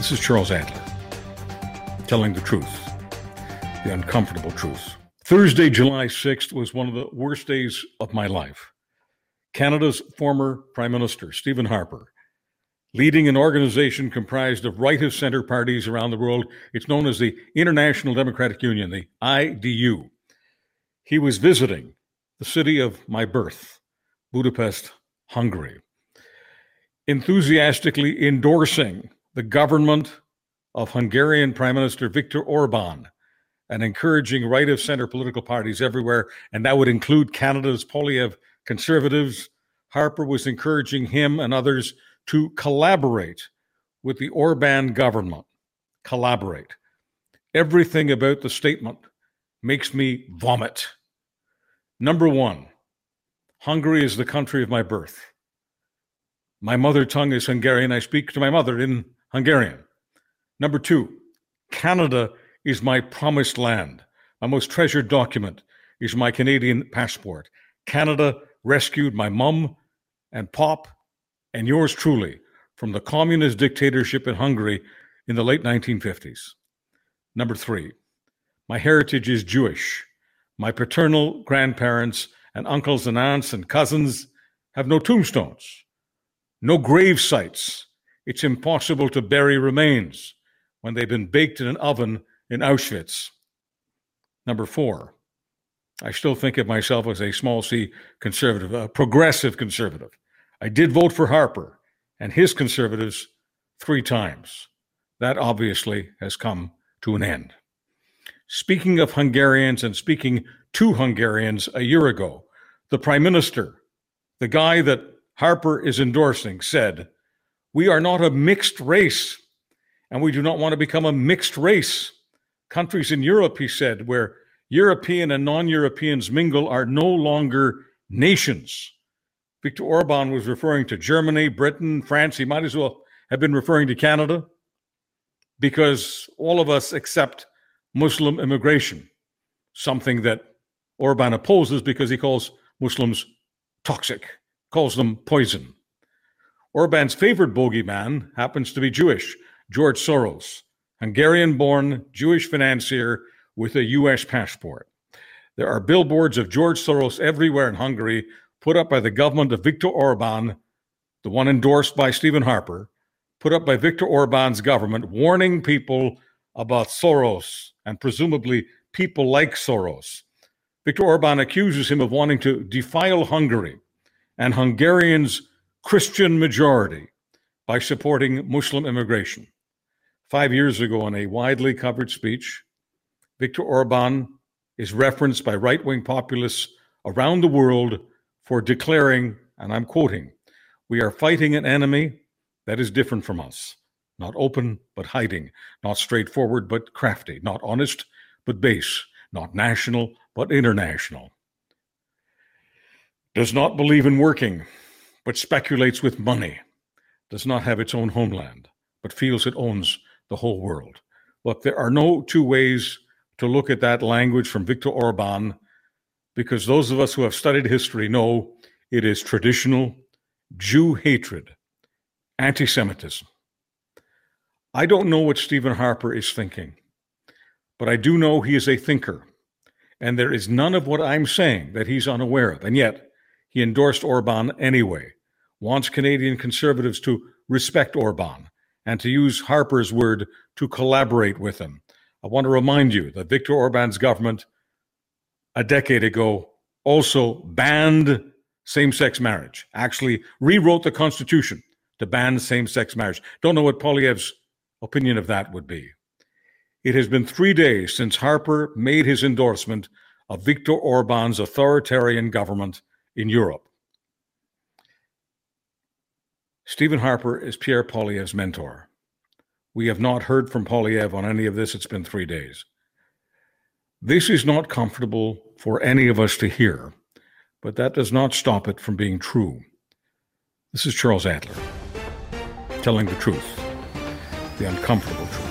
This is Charles Adler, telling the truth, the uncomfortable truth. Thursday, July 6th, was one of the worst days of my life. Canada's former Prime Minister, Stephen Harper, leading an organization comprised of right of center parties around the world. It's known as the International Democratic Union, the IDU. He was visiting the city of my birth, Budapest, Hungary, enthusiastically endorsing the government of Hungarian Prime Minister Viktor Orban and encouraging right of center political parties everywhere, and that would include Canada's Poilievre Conservatives. Harper was encouraging him and others to collaborate with the Orban government. Collaborate. Everything about the statement makes me vomit. Number one, Hungary is the country of my birth. My mother tongue is Hungarian. I speak to my mother in Hungarian. Number two, Canada is my promised land. My most treasured document is my Canadian passport. Canada rescued my mum and pop and yours truly from the communist dictatorship in Hungary in the late 1950s. Number three, my heritage is Jewish. My paternal grandparents and uncles and aunts and cousins have no tombstones, no grave sites it's impossible to bury remains when they've been baked in an oven in Auschwitz. Number four, I still think of myself as a small c conservative, a progressive conservative. I did vote for Harper and his conservatives three times. That obviously has come to an end. Speaking of Hungarians and speaking to Hungarians a year ago, the prime minister, the guy that Harper is endorsing, said, we are not a mixed race, and we do not want to become a mixed race. Countries in Europe, he said, where European and non Europeans mingle are no longer nations. Viktor Orban was referring to Germany, Britain, France. He might as well have been referring to Canada because all of us accept Muslim immigration, something that Orban opposes because he calls Muslims toxic, calls them poison. Orban's favorite bogeyman happens to be Jewish, George Soros, Hungarian born Jewish financier with a U.S. passport. There are billboards of George Soros everywhere in Hungary, put up by the government of Viktor Orban, the one endorsed by Stephen Harper, put up by Viktor Orban's government, warning people about Soros and presumably people like Soros. Viktor Orban accuses him of wanting to defile Hungary and Hungarians Christian majority by supporting Muslim immigration. Five years ago, in a widely covered speech, Viktor Orban is referenced by right wing populists around the world for declaring, and I'm quoting, we are fighting an enemy that is different from us, not open but hiding, not straightforward but crafty, not honest but base, not national but international. Does not believe in working but speculates with money, does not have its own homeland, but feels it owns the whole world. Look, there are no two ways to look at that language from Viktor Orban, because those of us who have studied history know it is traditional Jew hatred, anti Semitism. I don't know what Stephen Harper is thinking, but I do know he is a thinker. And there is none of what I'm saying that he's unaware of. And yet, he endorsed Orban anyway, wants Canadian conservatives to respect Orban and to use Harper's word to collaborate with him. I want to remind you that Viktor Orban's government a decade ago also banned same sex marriage, actually rewrote the Constitution to ban same sex marriage. Don't know what Poilievre's opinion of that would be. It has been three days since Harper made his endorsement of Viktor Orban's authoritarian government in Europe. Stephen Harper is Pierre Poilievre's mentor. We have not heard from Poilievre on any of this. It's been three days. This is not comfortable for any of us to hear, but that does not stop it from being true. This is Charles Adler, telling the truth, the uncomfortable truth.